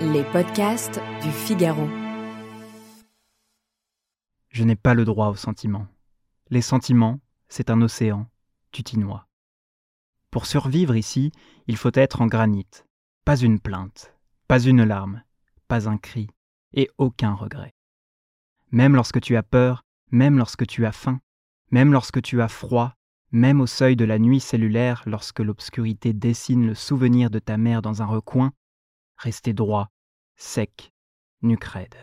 Les podcasts du Figaro. Je n'ai pas le droit aux sentiments. Les sentiments, c'est un océan, tu t'y noies. Pour survivre ici, il faut être en granit. Pas une plainte, pas une larme, pas un cri, et aucun regret. Même lorsque tu as peur, même lorsque tu as faim, même lorsque tu as froid, même au seuil de la nuit cellulaire, lorsque l'obscurité dessine le souvenir de ta mère dans un recoin, rester droit, sec, nuque raide.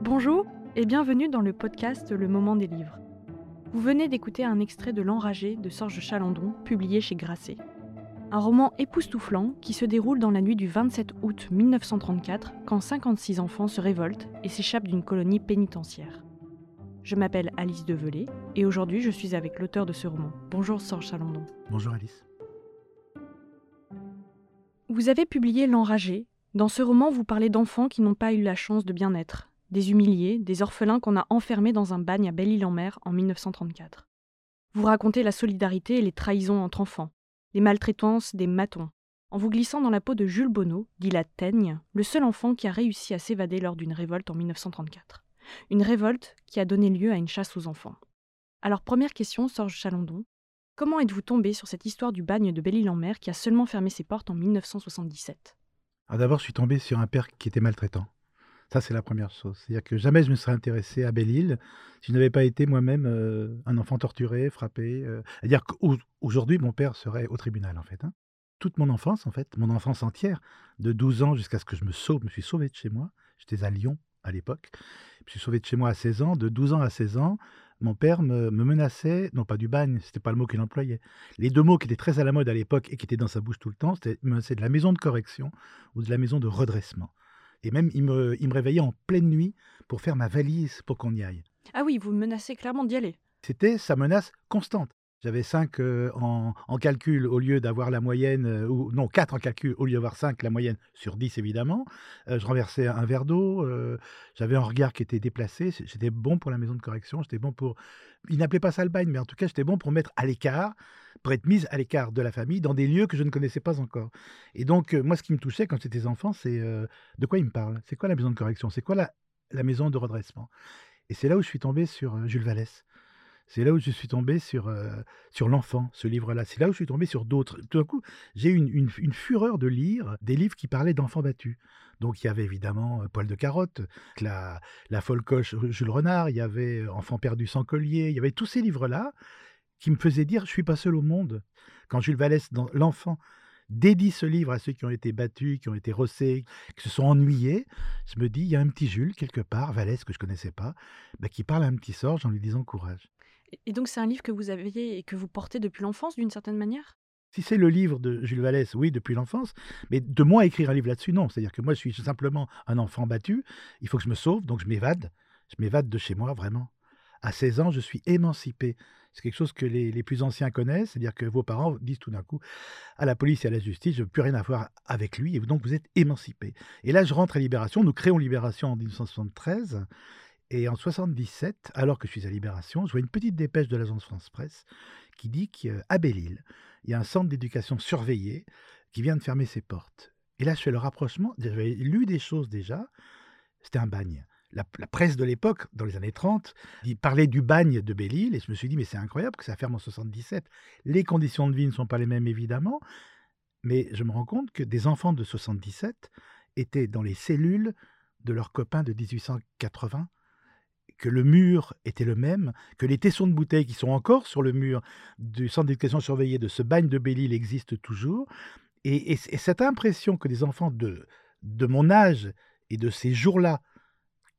Bonjour et bienvenue dans le podcast Le Moment des livres. Vous venez d'écouter un extrait de L'Enragé de Sorge Chalandon, publié chez Grasset. Un roman époustouflant qui se déroule dans la nuit du 27 août 1934 quand 56 enfants se révoltent et s'échappent d'une colonie pénitentiaire. Je m'appelle Alice Develay et aujourd'hui je suis avec l'auteur de ce roman. Bonjour Sorge Chalandon. Bonjour Alice. Vous avez publié L'Enragé. Dans ce roman, vous parlez d'enfants qui n'ont pas eu la chance de bien être, des humiliés, des orphelins qu'on a enfermés dans un bagne à Belle-Île-en-Mer en 1934. Vous racontez la solidarité et les trahisons entre enfants, les maltraitances des matons, en vous glissant dans la peau de Jules Bonneau, dit la Teigne, le seul enfant qui a réussi à s'évader lors d'une révolte en 1934. Une révolte qui a donné lieu à une chasse aux enfants. Alors première question, Sorge Chalandon, comment êtes-vous tombé sur cette histoire du bagne de Belle-Île-en-Mer qui a seulement fermé ses portes en 1977 Alors d'abord, je suis tombé sur un père qui était maltraitant. Ça, c'est la première chose. C'est-à-dire que jamais je me serais intéressé à Belle-Île si je n'avais pas été moi-même euh, un enfant torturé, frappé. euh. C'est-à-dire qu'aujourd'hui, mon père serait au tribunal, en fait. hein. Toute mon enfance, en fait, mon enfance entière, de 12 ans jusqu'à ce que je me sauve, je me suis sauvé de chez moi. J'étais à Lyon à l'époque. Je me suis sauvé de chez moi à 16 ans. De 12 ans à 16 ans, mon père me, me menaçait, non pas du bagne, c'était pas le mot qu'il employait. Les deux mots qui étaient très à la mode à l'époque et qui étaient dans sa bouche tout le temps, c'était de la maison de correction ou de la maison de redressement. Et même, il me, il me réveillait en pleine nuit pour faire ma valise pour qu'on y aille. Ah oui, vous menacez clairement d'y aller. C'était sa menace constante. J'avais 5 en, calcul au lieu d'avoir la moyenne, ou non, 4 en calcul au lieu d'avoir 5, la moyenne sur 10 évidemment. Je renversais un verre d'eau, j'avais un regard qui était déplacé, j'étais bon pour la maison de correction, j'étais bon pour... Il n'appelait pas ça le mais en tout cas j'étais bon pour mettre à l'écart, pour être mise à l'écart de la famille dans des lieux que je ne connaissais pas encore. Et donc moi ce qui me touchait quand j'étais enfant, c'est de quoi il me parle? C'est quoi la maison de correction? C'est quoi la, la maison de redressement? Et c'est là où je suis tombé sur Jules Vallès. C'est là où je suis tombé sur, euh, sur l'enfant, ce livre-là. C'est là où je suis tombé sur d'autres. Tout d'un coup, j'ai eu une, fureur de lire des livres qui parlaient d'enfants battus. Donc il y avait évidemment euh, Poil de carotte, la, la folle coche Jules Renard, il y avait euh, Enfant perdu sans collier, il y avait tous ces livres-là qui me faisaient dire je suis pas seul au monde. Quand Jules Vallès, dans L'enfant, dédie ce livre à ceux qui ont été battus, qui ont été rossés, qui se sont ennuyés, je me dis il y a un petit Jules quelque part, Vallès que je connaissais pas, bah, qui parle à un petit Sorge en lui disant courage. Et- donc c'est un livre que vous aviez et que vous portez depuis l'enfance d'une certaine manière? Si c'est le livre de Jules Vallès, oui, depuis l'enfance, mais de moi écrire un livre là-dessus, non. C'est-à-dire que moi, je suis simplement un enfant battu, il faut que je me sauve, donc je m'évade. Je m'évade de chez moi, vraiment. À 16 ans, je suis émancipé. C'est quelque chose que les, plus anciens connaissent, c'est-à-dire que vos parents disent tout d'un coup à la police et à la justice, je veux plus rien avoir avec lui, et donc vous êtes émancipé. Et là, je rentre à Libération, nous créons Libération en 1973, et en 77, alors que je suis à Libération, je vois une petite dépêche de l'agence France-Presse qui dit qu'à Belle-Île, il y a un centre d'éducation surveillé qui vient de fermer ses portes. Et là, je fais le rapprochement. J'avais lu des choses déjà. C'était un bagne. La, presse de l'époque, dans les années 30, il parlait du bagne de Belle-Île. Et je me suis dit, mais c'est incroyable que ça ferme en 77. Les conditions de vie ne sont pas les mêmes, évidemment. Mais je me rends compte que des enfants de 77 étaient dans les cellules de leurs copains de 1880 que le mur était le même, que les tessons de bouteilles qui sont encore sur le mur du centre d'éducation surveillé de ce bagne de Belle-Île existent toujours. Et cette impression que des enfants de, de mon âge et de ces jours-là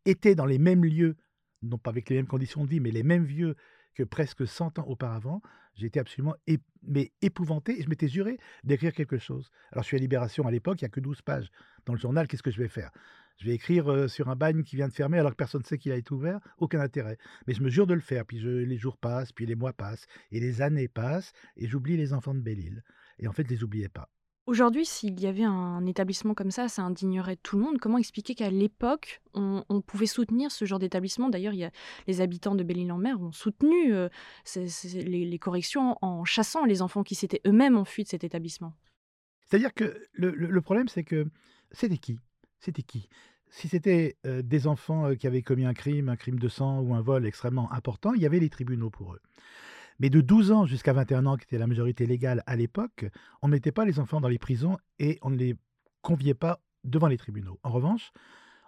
étaient dans les mêmes lieux non pas avec les mêmes conditions de vie, mais les mêmes vieux que presque 100 ans auparavant, j'étais absolument mais épouvanté et je m'étais juré d'écrire quelque chose. Alors je suis à Libération à l'époque, il n'y a que 12 pages dans le journal, qu'est-ce que je vais faire? Je vais écrire sur un bagne qui vient de fermer alors que personne ne sait qu'il a été ouvert, aucun intérêt. Mais je me jure de le faire, puis je, les jours passent, puis les mois passent, et les années passent, et j'oublie les enfants de Belle-Île. Et en fait, je les oubliais pas. Aujourd'hui, s'il y avait un établissement comme ça, ça indignerait tout le monde. Comment expliquer qu'à l'époque, on, pouvait soutenir ce genre d'établissement? D'ailleurs, les habitants de Belle-Île-en-Mer ont soutenu euh, les, corrections en chassant les enfants qui s'étaient eux-mêmes enfuis de cet établissement. C'est-à-dire que le, problème, c'est que c'était qui? C'était qui? Si c'était des enfants qui avaient commis un crime, un crime de sang ou un vol extrêmement important, il y avait les tribunaux pour eux. Mais de 12 ans jusqu'à 21 ans, qui était la majorité légale à l'époque, on ne mettait pas les enfants dans les prisons et on ne les conviait pas devant les tribunaux. En revanche,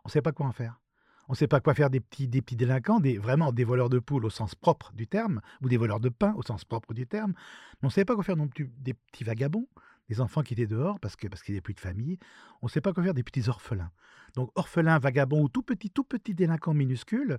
on ne savait pas quoi en faire. On ne sait pas quoi faire des petits, des petits délinquants, des, vraiment des voleurs de poules au sens propre du terme, ou des voleurs de pain au sens propre du terme. Mais on ne savait pas quoi faire non plus des petits vagabonds, des enfants qui étaient dehors parce que parce qu'il n'y avait plus de famille. On ne sait pas quoi faire des petits orphelins. Donc orphelins, vagabonds ou tout petits, tout petits délinquants minuscules,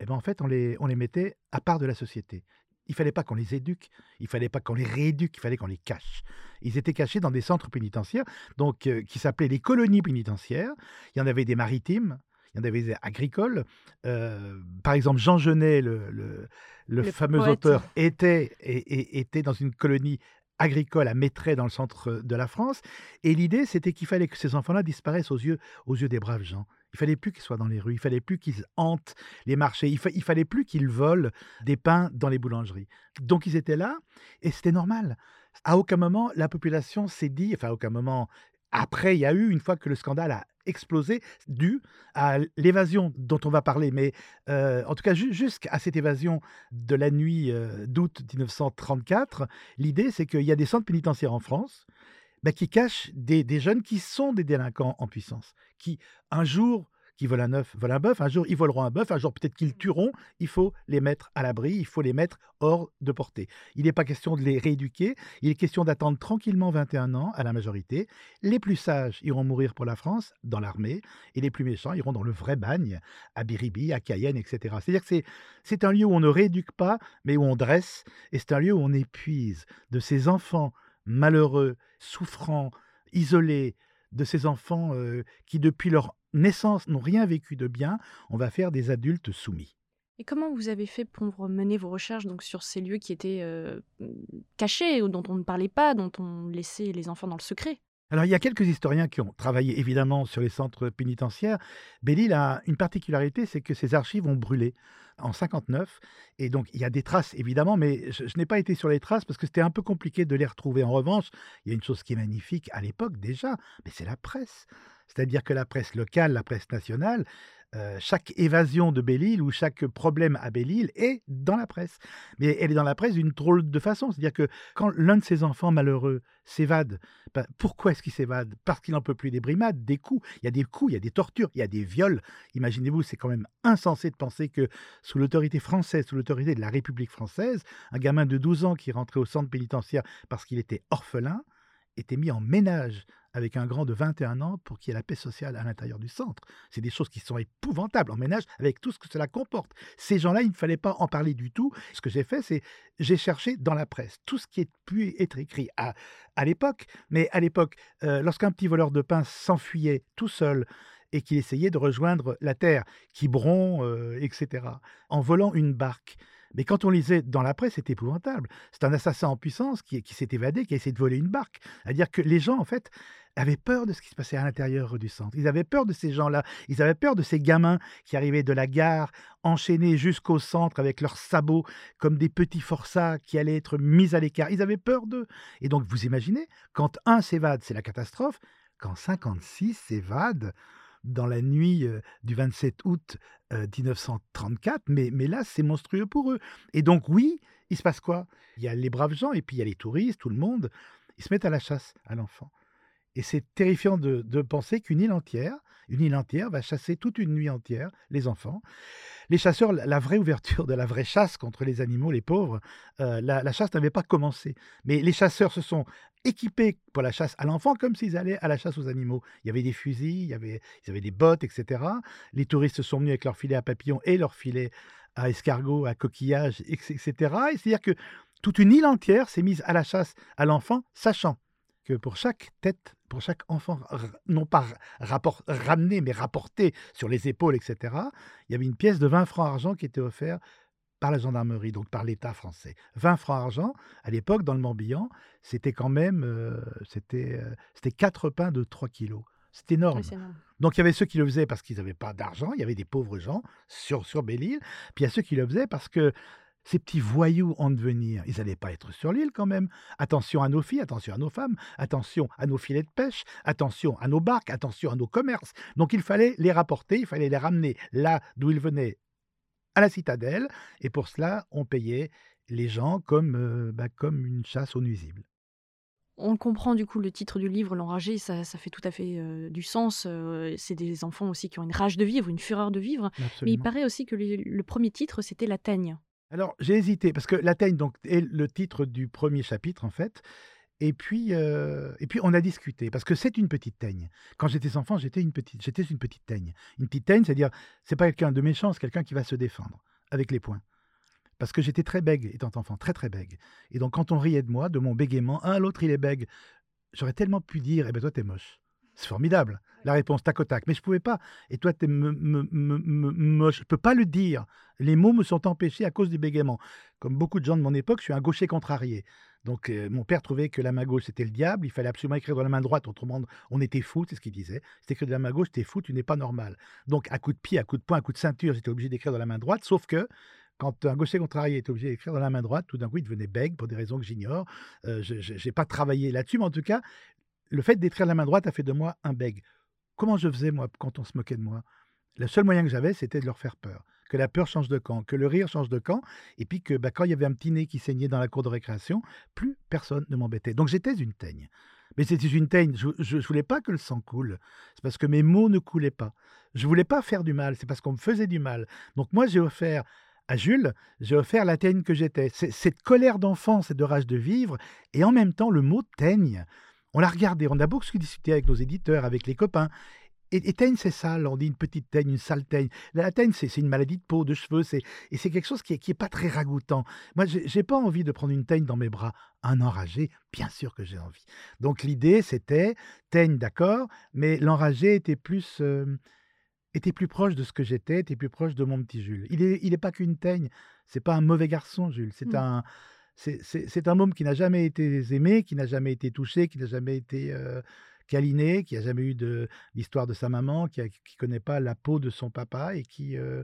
eh ben en fait on les, on les mettait à part de la société. Il fallait pas qu'on les éduque, il fallait pas qu'on les rééduque, il fallait qu'on les cache. Ils étaient cachés dans des centres pénitentiaires, donc euh, qui s'appelaient les colonies pénitentiaires. Il y en avait des maritimes, il y en avait des agricoles. Euh, par exemple, Jean Genet, le, le, fameux auteur, était, et, était dans une colonie agricole à Maitret dans le centre de la France. Et l'idée, c'était qu'il fallait que ces enfants-là disparaissent aux yeux, aux yeux des braves gens. Il fallait plus qu'ils soient dans les rues, il fallait plus qu'ils hantent les marchés, il, il fallait plus qu'ils volent des pains dans les boulangeries. Donc ils étaient là et c'était normal. À aucun moment la population s'est dit, enfin à aucun moment après, il y a eu, une fois que le scandale a explosé, dû à l'évasion dont on va parler, mais euh, en tout cas jusqu'à cette évasion de la nuit euh, d'août 1934, l'idée c'est qu'il y a des centres pénitentiaires en France bah, qui cachent des, jeunes qui sont des délinquants en puissance, qui un jour qui volent un œuf, volent un bœuf, un jour ils voleront un bœuf, un jour peut-être qu'ils tueront, il faut les mettre à l'abri, il faut les mettre hors de portée. Il n'est pas question de les rééduquer, il est question d'attendre tranquillement 21 ans à la majorité. Les plus sages iront mourir pour la France dans l'armée, et les plus méchants iront dans le vrai bagne, à Biribi, à Cayenne, etc. C'est-à-dire que c'est un lieu où on ne rééduque pas, mais où on dresse, et c'est un lieu où on épuise de ces enfants malheureux, souffrants, isolés, de ces enfants qui, depuis leur naissance, n'ont rien vécu de bien, on va faire des adultes soumis. Et comment vous avez fait pour mener vos recherches donc, sur ces lieux qui étaient cachés, ou dont on ne parlait pas, dont on laissait les enfants dans le secret? Alors, il y a quelques historiens qui ont travaillé évidemment sur les centres pénitentiaires. Belle-Île a une particularité, c'est que ses archives ont brûlé en 59. Et donc, il y a des traces, évidemment, mais je, je n'ai pas été sur les traces parce que c'était un peu compliqué de les retrouver. En revanche, il y a une chose qui est magnifique à l'époque déjà, mais c'est la presse. C'est-à-dire que la presse locale, la presse nationale, euh, chaque évasion de Belle-Île ou chaque problème à Belle-Île est dans la presse. Mais elle est dans la presse d'une drôle de façon. C'est-à-dire que quand l'un de ses enfants malheureux s'évade, ben, pourquoi est-ce qu'il s'évade? Parce qu'il n'en peut plus des brimades, des coups. Il y a des coups, il y a des tortures, il y a des viols. Imaginez-vous, c'est quand même insensé de penser que sous l'autorité française, sous l'autorité de la République française, un gamin de 12 ans qui rentrait au centre pénitentiaire parce qu'il était orphelin était mis en ménage avec un grand de 21 ans pour qu'il y ait la paix sociale à l'intérieur du centre. C'est des choses qui sont épouvantables en ménage avec tout ce que cela comporte. Ces gens-là, il ne fallait pas en parler du tout. Ce que j'ai fait, c'est j'ai cherché dans la presse tout ce qui a pu être écrit à, à l'époque. Mais à l'époque, euh, lorsqu'un petit voleur de pain s'enfuyait tout seul et qu'il essayait de rejoindre la terre, Quiberon, euh, etc., en volant une barque, mais quand on lisait dans la presse, c'était épouvantable. C'est un assassin en puissance qui, s'est évadé, qui a essayé de voler une barque. C'est-à-dire que les gens, en fait, avaient peur de ce qui se passait à l'intérieur du centre. Ils avaient peur de ces gens-là. Ils avaient peur de ces gamins qui arrivaient de la gare, enchaînés jusqu'au centre avec leurs sabots, comme des petits forçats qui allaient être mis à l'écart. Ils avaient peur d'eux. Et donc, vous imaginez, quand un s'évade, c'est la catastrophe. Quand 56 s'évadent, dans la nuit du 27 août 1934, mais, là, c'est monstrueux pour eux. Et donc, oui, il se passe quoi? Il y a les braves gens, et puis il y a les touristes, tout le monde. Ils se mettent à la chasse à l'enfant. Et c'est terrifiant de, penser qu'une île entière, une île entière va chasser toute une nuit entière les enfants. Les chasseurs, la vraie ouverture de la vraie chasse contre les animaux, les pauvres, euh, la, la chasse n'avait pas commencé. Mais les chasseurs se sont équipés pour la chasse à l'enfant comme s'ils allaient à la chasse aux animaux. Il y avait des fusils, il y avait, ils avaient des bottes, etc. Les touristes sont venus avec leurs filets à papillons et leurs filets à escargots, à coquillages, etc. Et c'est-à-dire que toute une île entière s'est mise à la chasse à l'enfant, sachant que pour chaque tête, pour chaque enfant, non pas rapport- ramené, mais rapporté sur les épaules, etc., il y avait une pièce de 20 francs argent qui était offerte par la gendarmerie, donc par l'État français. 20 francs argent, à l'époque, dans le Morbihan, c'était quand même euh, c'était, euh, c'était 4 pains de 3 kilos. C'est énorme. Oui, énorme. Donc il y avait ceux qui le faisaient parce qu'ils n'avaient pas d'argent, il y avait des pauvres gens sur, sur Belle-Île, puis il y a ceux qui le faisaient parce que ces petits voyous en devenir, ils n'allaient pas être sur l'île quand même. Attention à nos filles, attention à nos femmes, attention à nos filets de pêche, attention à nos barques, attention à nos commerces. Donc il fallait les rapporter, il fallait les ramener là d'où ils venaient à la citadelle, et pour cela on payait les gens comme, euh, bah, comme une chasse aux nuisibles. On comprend du coup le titre du livre, L'enragé, ça, ça fait tout à fait euh, du sens. euh, c'est des enfants aussi qui ont une rage de vivre, une fureur de vivre. Mais il paraît aussi que le, le premier titre, c'était La Teigne. Alors, j'ai hésité, parce que La Teigne donc, est le titre du premier chapitre, en fait. Et puis, euh, et puis, on a discuté, parce que c'est une petite teigne. Quand j'étais enfant, j'étais une petite, j'étais une petite teigne. Une petite teigne, c'est-à-dire, c'est pas quelqu'un de méchant, c'est quelqu'un qui va se défendre avec les poings. Parce que j'étais très bègue étant enfant, très très bègue. Et donc, quand on riait de moi, de mon bégaiement, un, l'autre, il est bègue, j'aurais tellement pu dire, eh ben toi, t'es moche. C'est formidable, la réponse tac au tac. Mais je pouvais pas. Et toi, t'es me- me-. Je peux pas le dire. Les mots me sont empêchés à cause du bégaiement. Comme beaucoup de gens de mon époque, je suis un gaucher contrarié. Donc, euh, mon père trouvait que la main gauche, c'était le diable. Il fallait absolument écrire dans la main droite. Autrement, on était fou, c'est ce qu'il disait. C'est écrit de la main gauche, t'es fou, tu n'es pas normal. Donc, à coup de pied, à coup de poing, à coup de ceinture, j'étais obligé d'écrire dans la main droite. Sauf que, quand un gaucher contrarié était obligé d'écrire dans la main droite, tout d'un coup, il devenait bègue pour des raisons que j'ignore. Euh, je n'ai pas travaillé là-dessus, mais en tout cas, le fait d'écrire la main droite a fait de moi un bègue. Comment je faisais, moi, quand on se moquait de moi? Le seul moyen que j'avais, c'était de leur faire peur. Que la peur change de camp, que le rire change de camp, et puis que bah, quand il y avait un petit nez qui saignait dans la cour de récréation, plus personne ne m'embêtait. Donc j'étais une teigne. Mais c'était une teigne. Je ne voulais pas que le sang coule. C'est parce que mes mots ne coulaient pas. Je voulais pas faire du mal. C'est parce qu'on me faisait du mal. Donc moi, j'ai offert à Jules, j'ai offert la teigne que j'étais. Cette colère d'enfance et de rage de vivre, et en même temps le mot teigne. On l'a regardé, on a beaucoup discuté avec nos éditeurs, avec les copains. Et, et teigne, c'est sale, on dit une petite teigne, une sale teigne. La, la teigne, c'est une maladie de peau, de cheveux, c'est- et c'est quelque chose qui est, qui est pas très ragoûtant. Moi, j'ai pas envie de prendre une teigne dans mes bras. Un enragé, bien sûr que j'ai envie. Donc l'idée, c'était teigne, d'accord, mais l'enragé était plus, euh, était plus proche de ce que j'étais, était plus proche de mon petit Jules. Il est, il est pas qu'une teigne, c'est pas un mauvais garçon, Jules. C'est Mm. un, c'est- un môme qui n'a jamais été aimé, qui n'a jamais été touché, qui n'a jamais été euh, câliné, qui n'a jamais eu de l'histoire de sa maman, qui ne connaît pas la peau de son papa et qui, euh,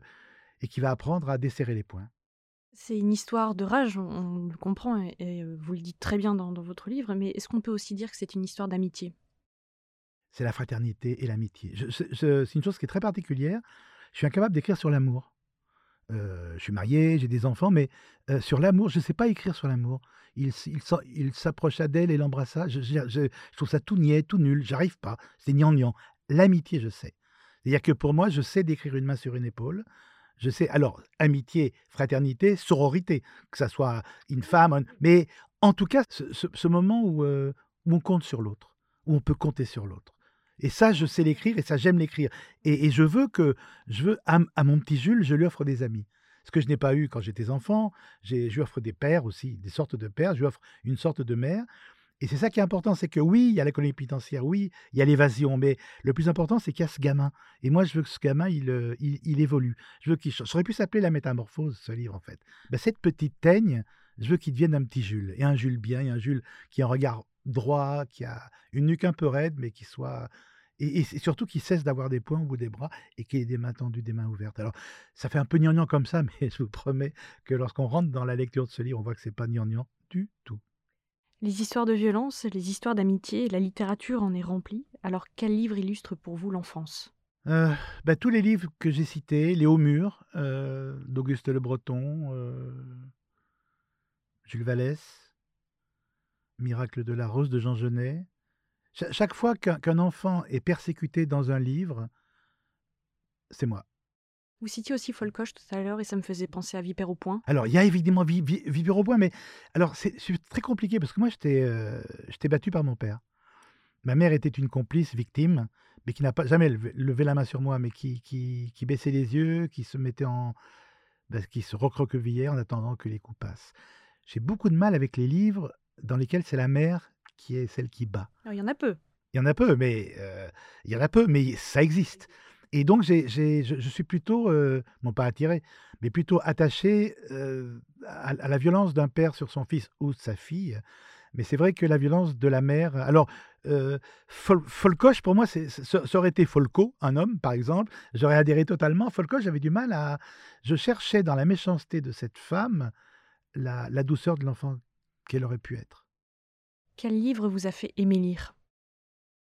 et qui va apprendre à desserrer les poings. C'est une histoire de rage, on, on le comprend, et, et, vous le dites très bien dans, dans votre livre, mais est-ce qu'on peut aussi dire que c'est une histoire d'amitié? C'est la fraternité et l'amitié. C'est une chose qui est très particulière. Je suis incapable d'écrire sur l'amour. Je suis marié, j'ai des enfants, mais sur l'amour, je ne sais pas écrire sur l'amour. Il, s'approcha d'elle et l'embrassa. Je, trouve ça tout niais, tout nul. J'arrive pas. C'est gnangnan. L'amitié, je sais. C'est-à-dire que pour moi, je sais décrire une main sur une épaule. Je sais, alors, amitié, fraternité, sororité, que ça soit une femme, mais en tout cas, ce, moment où on compte sur l'autre, où on peut compter sur l'autre. Et ça, je sais l'écrire et ça, j'aime l'écrire. Et, je veux que, je veux, à, mon petit Jules, je lui offre des amis. Ce que je n'ai pas eu quand j'étais enfant. Je lui offre des pères aussi, des sortes de pères. Je lui offre une sorte de mère. Et c'est ça qui est important, c'est que oui, il y a la colonie pénitentiaire, oui, il y a l'évasion, mais le plus important, c'est qu'il y a ce gamin. Et moi, je veux que ce gamin, il, euh, il évolue. Je veux qu'il change. Ça aurait pu s'appeler La Métamorphose, ce livre, en fait. Ben, cette petite teigne, je veux qu'il devienne un petit Jules. Et un Jules bien, et un Jules qui a un regard droit, qui a une nuque un peu raide, mais qui soit. Et, surtout qu'il cesse d'avoir des poings au bout des bras et qu'il ait des mains tendues, des mains ouvertes. Alors, ça fait un peu gnangnan comme ça, mais je vous promets que lorsqu'on rentre dans la lecture de ce livre, on voit que c'est pas gnangnan du tout. Les histoires de violence, les histoires d'amitié, la littérature en est remplie. Alors quel livre illustre pour vous l'enfance? Euh, bah, tous les livres que j'ai cités, Les Hauts Murs euh, d'Auguste Le Breton, euh, Jules Vallès, Miracle de la Rose de Jean Genet. Cha- chaque fois qu'un enfant est persécuté dans un livre, c'est moi. Vous citiez aussi Folcoche tout à l'heure et ça me faisait penser à Vipère au point. Alors, il y a évidemment Vi- Vi- Vivre au bois, mais alors c'est très compliqué parce que moi, j'étais euh, battu par mon père. Ma mère était une complice victime, mais qui n'a pas jamais levé, levé la main sur moi, mais qui, qui, qui baissait les yeux, qui se mettait en. ben, qui se recroquevillait en attendant que les coups passent. J'ai beaucoup de mal avec les livres dans lesquels c'est la mère qui est celle qui bat. Alors, il y en a peu. Il y en a peu, mais euh, il y en a peu, mais ça existe. Et donc, j'ai, j'ai- je, je suis plutôt, euh, non pas attiré, mais plutôt attaché euh, à, à la violence d'un père sur son fils ou sa fille. Mais c'est vrai que la violence de la mère. Alors, euh, Fol- Folcoche, pour moi, c'est, ça ça aurait été Folco, un homme, par exemple. J'aurais adhéré totalement. Folcoche, j'avais du mal à. Je cherchais dans la méchanceté de cette femme la, la douceur de l'enfant qu'elle aurait pu être. Quel livre vous a fait aimer lire?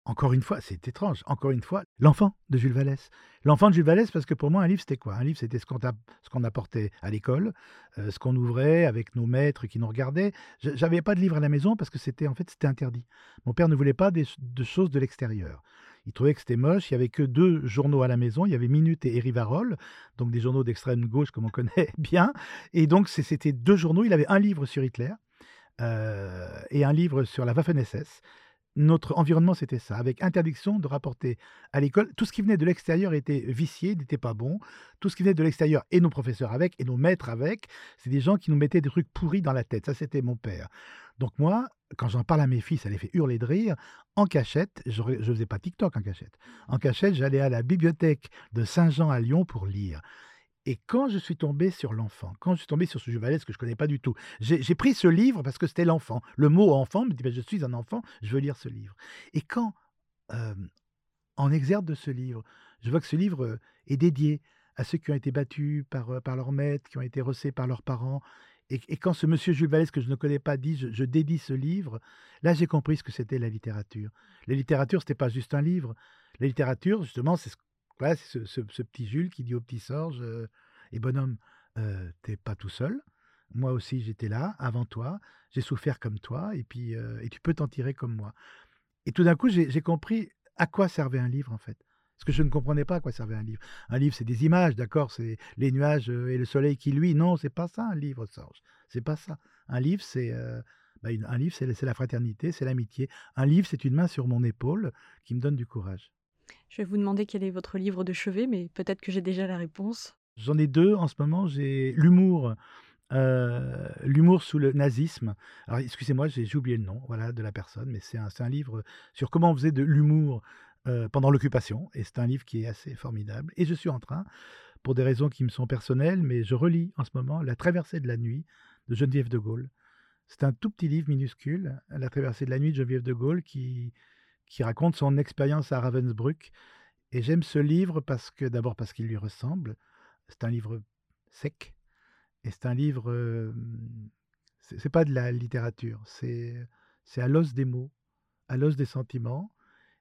Encore une fois, c'est étrange, encore une fois, l'enfant de Jules Vallès. L'enfant de Jules Vallès, parce que pour moi, un livre, c'était quoi? Un livre, c'était ce qu'on ce qu'on apportait à l'école, euh, ce qu'on ouvrait avec nos maîtres qui nous regardaient. Je- J'avais pas de livre à la maison parce que c'était en fait c'était interdit. Mon père ne voulait pas des, de choses de l'extérieur. Il trouvait que c'était moche. Il y avait que deux journaux à la maison. Il y avait Minute et Rivarol, donc des journaux d'extrême gauche comme on connaît bien. Et donc c'était deux journaux. Il avait un livre sur Hitler euh, et un livre sur la Waffen-SS notre environnement, c'était ça, avec interdiction de rapporter à l'école. Tout ce qui venait de l'extérieur était vicié, n'était pas bon. Tout ce qui venait de l'extérieur, et nos professeurs avec, et nos maîtres avec, c'est des gens qui nous mettaient des trucs pourris dans la tête. Ça, c'était mon père. Donc moi, quand j'en parle à mes fils, ça les fait hurler de rire. En cachette, je ne faisais pas TikTok en cachette. En cachette, j'allais à la bibliothèque de Saint-Jean à Lyon pour lire. Et quand je suis tombé sur l'enfant, quand je suis tombé sur ce Jules Vallès que je connais pas du tout, j'ai pris ce livre parce que c'était l'enfant. Le mot enfant me dit ben, je suis un enfant, je veux lire ce livre. Et quand, en exergue de ce livre, je vois que ce livre euh, est dédié à ceux qui ont été battus par, euh, par leur maître, qui ont été rossés par leurs parents, et, quand ce monsieur Jules Vallès que je ne connais pas dit je, dédie ce livre, là j'ai compris ce que c'était la littérature. La littérature, c'était pas juste un livre. La littérature, justement, c'est ce voilà, c'est ce, ce- petit Jules qui dit au petit Sorge euh, Et bonhomme, euh, t'es pas tout seul. Moi aussi, j'étais là, avant toi. J'ai souffert comme toi, et puis euh, et tu peux t'en tirer comme moi. Et tout d'un coup, j'ai compris à quoi servait un livre, en fait. Parce que je ne comprenais pas à quoi servait un livre. Un livre, c'est des images, d'accord C'est les nuages euh, et le soleil qui luit. Non, c'est pas ça, un livre, Sorge. C'est pas ça. Un livre, c'est bah, un livre, c'est la fraternité, c'est l'amitié. Un livre, c'est une main sur mon épaule qui me donne du courage. Je vais vous demander quel est votre livre de chevet, mais peut-être que j'ai déjà la réponse. J'en ai deux en ce moment. J'ai l'humour, euh, l'humour sous le nazisme. Alors, excusez-moi, j'ai oublié le nom, voilà, de la personne, mais c'est un, c'est un livre sur comment on faisait de l'humour euh, pendant l'occupation, et c'est un livre qui est assez formidable. Et je suis en train, pour des raisons qui me sont personnelles, mais je relis en ce moment La Traversée de la nuit de Geneviève de Gaulle. C'est un tout petit livre minuscule, La Traversée de la nuit de Geneviève de Gaulle, qui qui raconte son expérience à Ravensbrück. Et j'aime ce livre parce que, d'abord parce qu'il lui ressemble. C'est un livre sec. Et c'est un livre. euh, c'est pas de la littérature. C'est c'est à l'os des mots, à l'os des sentiments.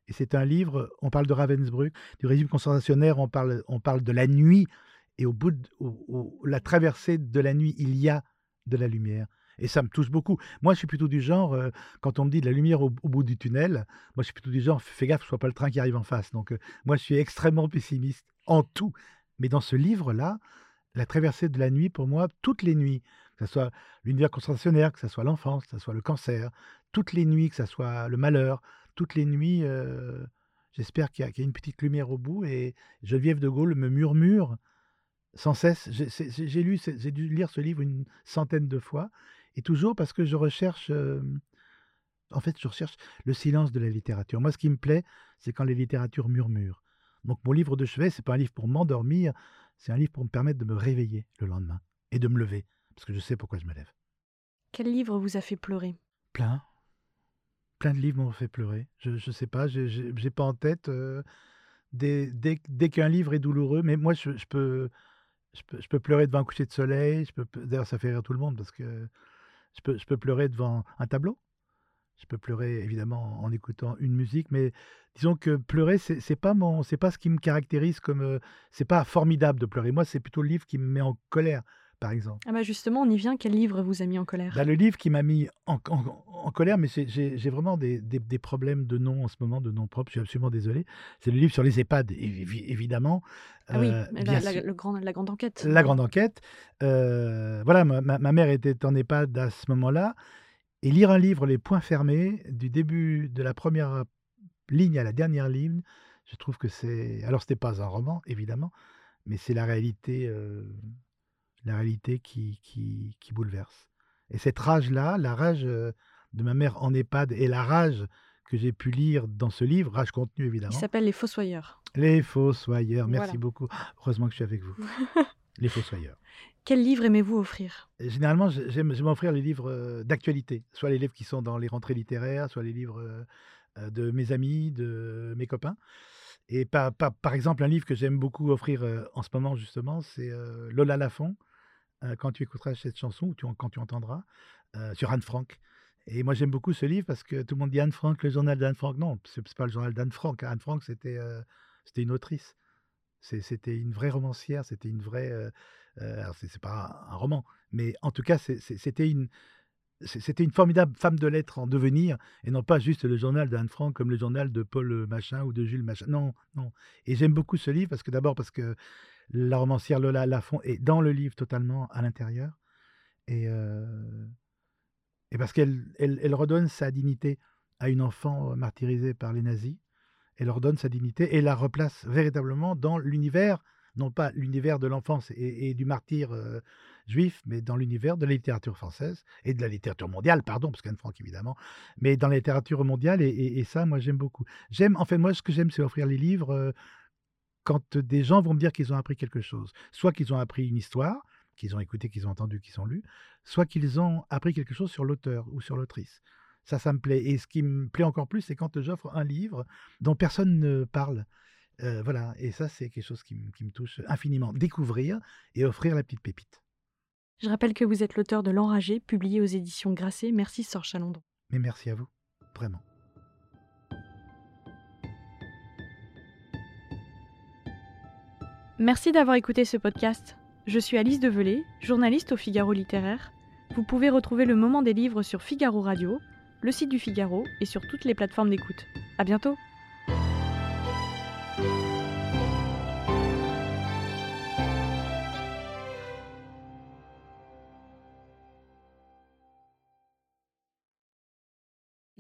Et c'est un livre. On parle de Ravensbrück, du régime concentrationnaire. On parle, on parle de la nuit. Et au bout de la traversée de la nuit, il y a de la lumière. Et ça me touche beaucoup. Moi, je suis plutôt du genre, euh, quand on me dit de la lumière au, bout du tunnel, moi, je suis plutôt du genre, fais gaffe, ce soit pas le train qui arrive en face. Donc, euh, moi, je suis extrêmement pessimiste en tout. Mais dans ce livre-là, la traversée de la nuit, pour moi, toutes les nuits, que ce soit l'univers concentrationnaire, que ce soit l'enfance, que ce soit le cancer, toutes les nuits, que ce soit le malheur, toutes les nuits, euh, j'espère qu'il y, a une petite lumière au bout. Et Geneviève de Gaulle me murmure sans cesse. J'ai dû lire ce livre une centaine de fois, et toujours parce que je recherche, euh, en fait, je recherche le silence de la littérature. Moi, ce qui me plaît, c'est quand les littératures murmurent. Donc, mon livre de chevet, c'est pas un livre pour m'endormir, c'est un livre pour me permettre de me réveiller le lendemain et de me lever, parce que je sais pourquoi je me lève. Quel livre vous a fait pleurer? Plein. Plein de livres m'ont fait pleurer. Je ne sais pas, j'ai- pas en tête. euh, dès dès, dès qu'un livre est douloureux, mais moi, je, je peux, je, peux, je peux pleurer devant un coucher de soleil. Je peux, D'ailleurs, ça fait rire tout le monde parce que je peux, je peux pleurer devant un tableau. Je peux pleurer évidemment en écoutant une musique, mais disons que pleurer, c'est c'est pas mon, c'est pas ce qui me caractérise comme, euh, c'est pas formidable de pleurer. Moi, c'est plutôt le livre qui me met en colère, par exemple. Ah bah justement, on y vient. Quel livre vous a mis en colère? Bah, le livre qui m'a mis en, en- en colère, mais j'ai- vraiment des, des- des problèmes de nom en ce moment, de nom propre. Je suis absolument désolé. C'est le livre sur les EHPAD, évi- évidemment. Ah oui, Euh, la, bien la- sûr. le grand, la grande enquête. La grande enquête. Euh, voilà, ma, mère était en EHPAD à ce moment-là. Et lire un livre, les points fermés, du début de la première ligne à la dernière ligne, je trouve que c'est. Alors, ce n'est pas un roman, évidemment, mais c'est la réalité, euh, la réalité qui, qui, qui bouleverse. Et cette rage-là, la rage de ma mère en EHPAD et la rage que j'ai pu lire dans ce livre, rage contenu Il évidemment. s'appelle Les Fossoyeurs. Les Fossoyeurs, merci Voilà. beaucoup. Heureusement que je suis avec vous. Les Fossoyeurs. Quel livre aimez-vous offrir? Généralement, j'aime offrir les livres euh, d'actualité, soit les livres qui sont dans les rentrées littéraires, soit les livres euh, euh, de mes amis, de mes copains. Et par, par, par exemple, un livre que j'aime beaucoup offrir en ce moment, justement, c'est Lola Lafont, quand tu écouteras cette chanson, ou tu, quand tu entendras, sur Anne Frank. Et moi, j'aime beaucoup ce livre parce que tout le monde dit Anne Frank, le journal d'Anne Frank. Non, c'est c'est pas le journal d'Anne Frank. Anne Frank, c'était euh, une autrice. C'était une vraie romancière, c'était une vraie. euh, euh, c'est c'est pas un, roman, mais en tout cas, c'était une. C'était une formidable femme de lettres en devenir, et non pas juste le journal d'Anne Frank comme le journal de Paul euh, Machin ou de Jules Machin. Non, non. Et j'aime beaucoup ce livre parce que d'abord parce que la romancière Lola Lafont est dans le livre totalement à l'intérieur, et, et parce qu'elle elle, redonne sa dignité à une enfant euh, martyrisée par les nazis. Elle leur donne sa dignité et la replace véritablement dans l'univers, non pas l'univers de l'enfance et, du martyr euh, juif, mais dans l'univers de la littérature française et de la littérature mondiale, pardon, parce qu'Anne Frank évidemment, mais dans la littérature mondiale et ça, moi j'aime beaucoup. J'aime, en fait, moi ce que j'aime, c'est offrir les livres euh, quand des gens vont me dire qu'ils ont appris quelque chose, soit qu'ils ont appris une histoire, qu'ils ont écouté, qu'ils ont entendu, qu'ils ont lu, soit qu'ils ont appris quelque chose sur l'auteur ou sur l'autrice. Ça, ça me plaît. Et ce qui me plaît encore plus, c'est quand j'offre un livre dont personne ne parle. Euh, voilà, et ça, c'est quelque chose qui, me- qui me touche infiniment. Découvrir et offrir la petite pépite. Je rappelle que vous êtes l'auteur de L'Enragé, publié aux éditions Grasset. Merci Sœur Chalandon. Mais merci à vous, vraiment. Merci d'avoir écouté ce podcast. Je suis Alice Develay, journaliste au Figaro Littéraire. Vous pouvez retrouver le moment des livres sur Figaro Radio, le site du Figaro et sur toutes les plateformes d'écoute. À bientôt!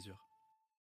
mesure.